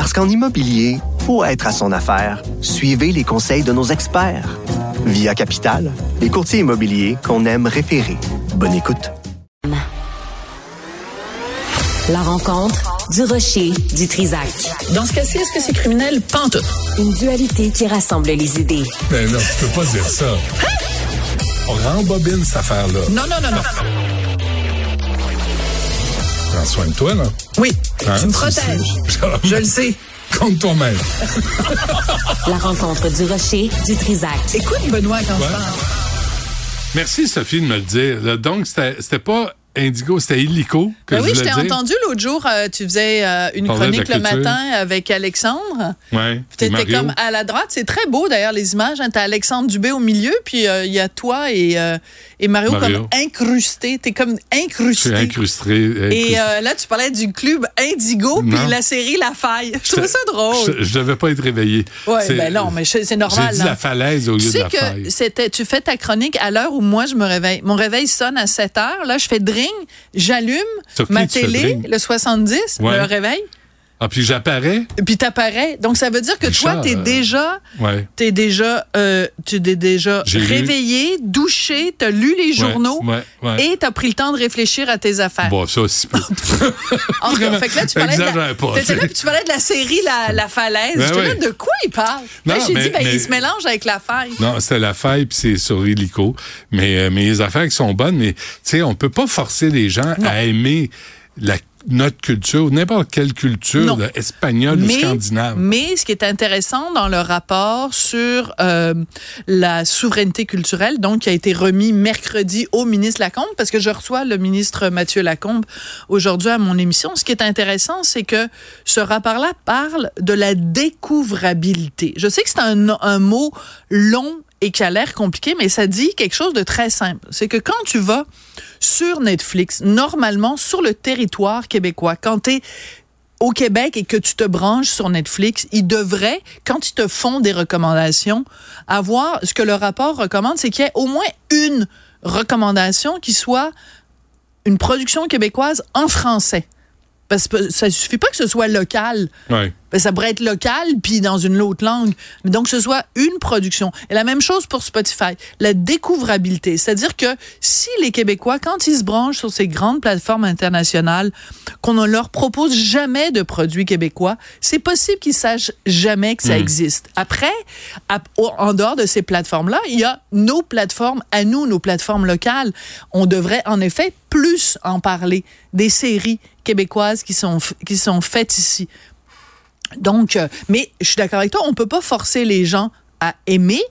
Parce qu'en immobilier, pour être à son affaire, suivez les conseils de nos experts. Via Capital, les courtiers immobiliers qu'on aime référer. Bonne écoute. La rencontre du rocher du Trisac. Dans ce cas-ci, est-ce que c'est criminel? Pente. Une dualité qui rassemble les idées. Ben non, tu peux pas dire ça. On rembobine cette affaire-là. Non, non, non, non. Prends soin de toi, là? Oui, Hein, tu me protèges. Je le sais. Contre toi-même. La rencontre du rocher du Trisac. Écoute, Benoît, quand Ouais. je parle. Merci, Sophie, de me le dire. Donc, c'était pas Indigo, c'était Illico que Ben oui, je t'ai entendu l'autre jour, euh, tu faisais euh, une chronique le matin avec Alexandre. Ouais. Tu étais Mario. comme à la droite. C'est très beau d'ailleurs les images. Hein. T'as Alexandre Dubé au milieu, puis euh, il y a toi et, et Mario, Mario. comme incrusté. T'es comme Je suis incrusté. incrusté. Et là, tu parlais du club Indigo, puis la série La Faille. Je trouvais ça drôle. Je, je devais pas être réveillé. Ouais, C'est- ben non, mais c'est normal. J'ai dit la falaise au lieu Tu de sais la que faille. tu fais ta chronique à l'heure où moi je me réveille. Mon réveil sonne à 7 heures. Là, je fais dring, j'allume ma télé, le 70, Ouais. me réveille, Ah, puis j'apparais? puis t'apparais. Donc ça veut dire que Richard, toi, t'es euh, déjà, Ouais. t'es déjà, euh, tu t'es déjà lu. réveillé, douché, t'as lu les journaux. Ouais, ouais, ouais. Et t'as pris le temps de réfléchir à tes affaires. Bon, ça, c'est peu. En tout cas, Vraiment, fait que là, tu parlais, de la, pas, t'étais là, t'sais. puis tu parlais de la série La, la Falaise. Ben là, oui. de quoi il parle? Non, là, j'ai dit, ben, mais- il se mélange avec la faille. Non, c'était la faille, puis c'est sur Illico. Mais, euh, mais les affaires qui sont bonnes, mais tu sais, on peut pas forcer les gens à aimer la, notre culture, n'importe quelle culture, là, espagnole ou scandinave. Mais ce qui est intéressant dans le rapport sur euh, la souveraineté culturelle, donc qui a été remis mercredi au ministre Lacombe, parce que je reçois le ministre Mathieu Lacombe aujourd'hui à mon émission. Ce qui est intéressant, c'est que ce rapport-là parle de la découvrabilité. Je sais que c'est un, un mot long et qui a l'air compliqué, mais ça dit quelque chose de très simple. C'est que quand tu vas sur Netflix, normalement sur le territoire québécois, quand tu es au Québec et que tu te branches sur Netflix, ils devraient, quand ils te font des recommandations, avoir ce que le rapport recommande, c'est qu'il y ait au moins une recommandation qui soit une production québécoise en français. Parce que ça suffit pas que ce soit local. Ben, ça pourrait être local puis dans une autre langue. Mais donc, que ce soit une production. Et la même chose pour Spotify. La découvrabilité. C'est-à-dire que si les Québécois, quand ils se branchent sur ces grandes plateformes internationales, qu'on ne leur propose jamais de produits québécois, c'est possible qu'ils sachent jamais que ça existe. Après, à- en dehors de ces plateformes-là, il y a nos plateformes à nous, nos plateformes locales. On devrait, en effet, plus en parler des séries québécoises qui sont, qui sont faites ici. Donc, euh, mais je suis d'accord avec toi, on peut pas forcer les gens à aimer,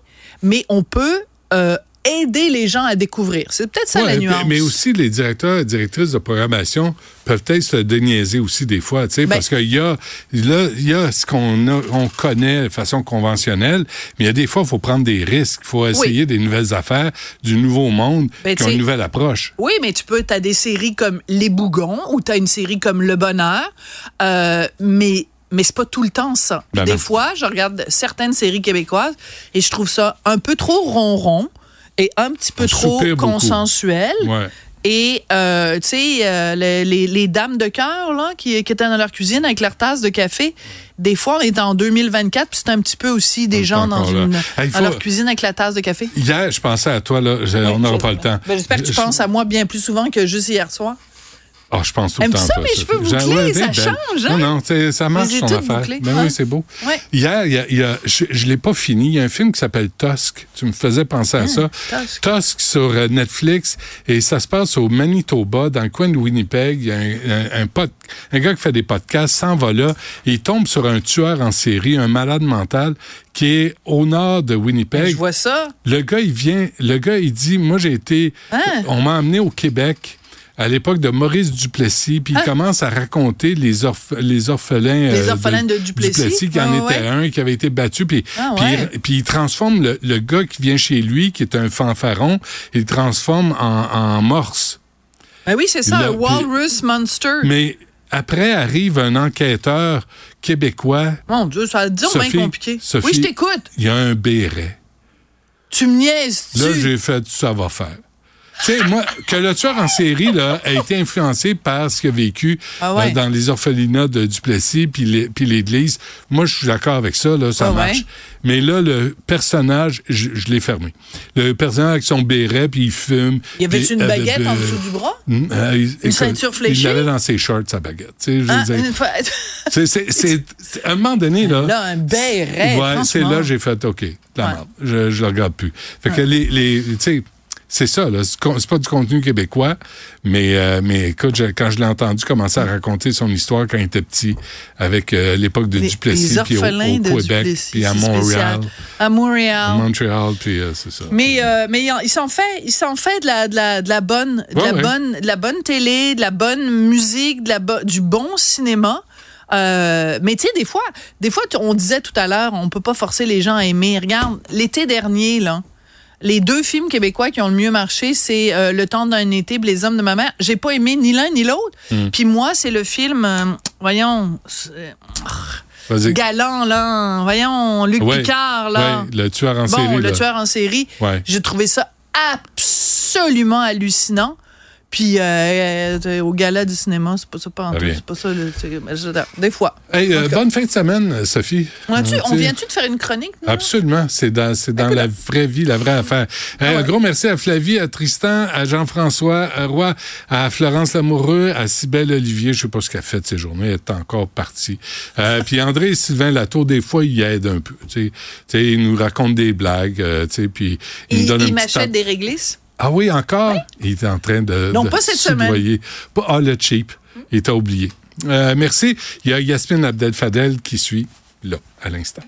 mais on peut euh, aider les gens à découvrir. C'est peut-être ça Ouais, la nuance. Mais aussi, les directeurs et directrices de programmation peuvent peut-être se déniaiser aussi des fois, tu sais, Ben- parce qu'il y a, là, il y a ce qu'on a- on connaît de façon conventionnelle, mais il y a des fois, il faut prendre des risques, il faut essayer des nouvelles affaires, du nouveau monde, Ben, qui ont une nouvelle approche. Oui, mais tu peux, tu as des séries comme Les Bougons ou tu as une série comme Le Bonheur, euh, mais mais c'est pas tout le temps ça. Ben des non. fois, je regarde certaines séries québécoises et je trouve ça un peu trop ronron et un petit peu On trop consensuel. Ouais. Et, euh, tu sais, euh, les, les- les dames de cœur, là, qui, qui étaient dans leur cuisine avec leur tasse de café, des fois, on est en 2024, puis c'est un petit peu aussi des On gens dans, une, Hey, leur cuisine avec la tasse de café. Hier, je pensais à toi, là, je- on n'aura pas le temps. Ben, J'espère que tu Je- penses à moi bien plus souvent que juste hier soir. Ah, je pense tout le temps. ça, mes cheveux bouclés? Ça change, hein? Non, non, ça marche toutes affaire. bouclées, Ben oui, c'est beau. Ouais. Hier, il y a, il y a- je ne l'ai pas fini. Il y a un film qui s'appelle Tusk. Tu me faisais penser à ça. Hein, Tusk. sur euh, Netflix. Et ça se passe au Manitoba, dans le coin de Winnipeg. Il y a un, un, un pod- un gars qui fait des podcasts, s'en va là. Et il tombe sur un tueur en série, un malade mental, qui est au nord de Winnipeg. Je vois ça. Le gars, il vient, le gars, il dit, moi, j'ai été, Hein? on m'a amené au Québec à l'époque de Maurice Duplessis, puis il commence à raconter les, orph- les orphelins, Ah. euh, Les orphelins de Duplessis? qui en Ah, était ouais. un, qui avait été battu, puis, Ah, puis, il- puis il transforme le, le gars qui vient chez lui, qui est un fanfaron, il le transforme en, en morse. Ben oui, c'est ça, Là, un puis- walrus monster. Mais après arrive un enquêteur québécois, Mon Dieu, ça a dit bien compliqué. Sophie, oui, je t'écoute. il y a un béret. Tu me niaises-tu? Là, j'ai fait, ça va faire. Tu sais, moi, que le tueur en série là, a été influencé par ce qu'il a vécu Ah ouais. euh, dans les orphelinats de Duplessis puis l'Église, moi, je suis d'accord avec ça, là, ça Ah ouais? marche. Mais là, le personnage, je, je l'ai fermé. Le personnage avec son béret, puis il fume. Y avait-tu puis, une euh, baguette euh, en dessous du bras? hum, euh, il- écoute, ceinture fléchée? Il l'avait dans ses shorts, sa baguette. Tu sais, je veux Ah, une à un moment donné, là... Là, un béret, Ouais, c'est là j'ai fait OK, la Ouais. merde. Je, je le regarde plus. Fait que les, les tu sais, c'est ça, là. C'est pas du contenu québécois, mais, euh, mais écoute, je- quand je l'ai entendu commencer à raconter son histoire quand il était petit, avec euh, l'époque de Les, Duplessis, les puis au, Québec, puis à Montréal. À Montréal. À Montréal, puis euh, c'est ça. Mais euh, mais il en- il s'en fait il s'en fait de la de la, de la bonne de Ouais, la ouais. bonne de la bonne télé, de la bonne musique, de la bo- du bon cinéma. Euh, mais tu sais des fois des fois on disait tout à l'heure on peut pas forcer les gens à aimer. Regarde, l'été dernier là, les deux films québécois qui ont le mieux marché, c'est euh, Le temps d'un été, Les hommes de ma mère. J'ai pas aimé ni l'un ni l'autre. Hmm. Puis moi, c'est le film euh, voyons Vas-y. galant là, voyons Luc Ouais, Picard là. ouais, le tueur en Bon, série. le là. tueur en série. Ouais. J'ai trouvé ça absolument hallucinant. Puis euh, euh, au gala du cinéma, c'est pas ça pas bien. c'est pas ça. le- je- des fois. Hey, euh, bonne fin de semaine, Sophie. Ouais, tu- on vient-tu de faire une chronique? nous? Absolument, c'est dans, c'est dans la vraie vie, la vraie affaire. Hey, Ah Un gros merci à Flavie, à Tristan, à Jean-François à Roy, à Florence Lamoureux, à Cybelle Olivier, je sais pas ce qu'elle fait de ces journées, elle est encore partie. Euh, puis André et Sylvain Latour, des fois, ils aident un peu. Tu sais, Tu sais, ils nous racontent des blagues, puis ils nous Il, donnent il un petit m'achète tap- des réglisses? Ah oui, encore? Il est en train de. Non, de pas cette soudoyer. Pas, ah, le cheap. Il t'a oublié. Euh, merci. Il y a Yasmine Abdel Fadel qui suit là, à l'instant.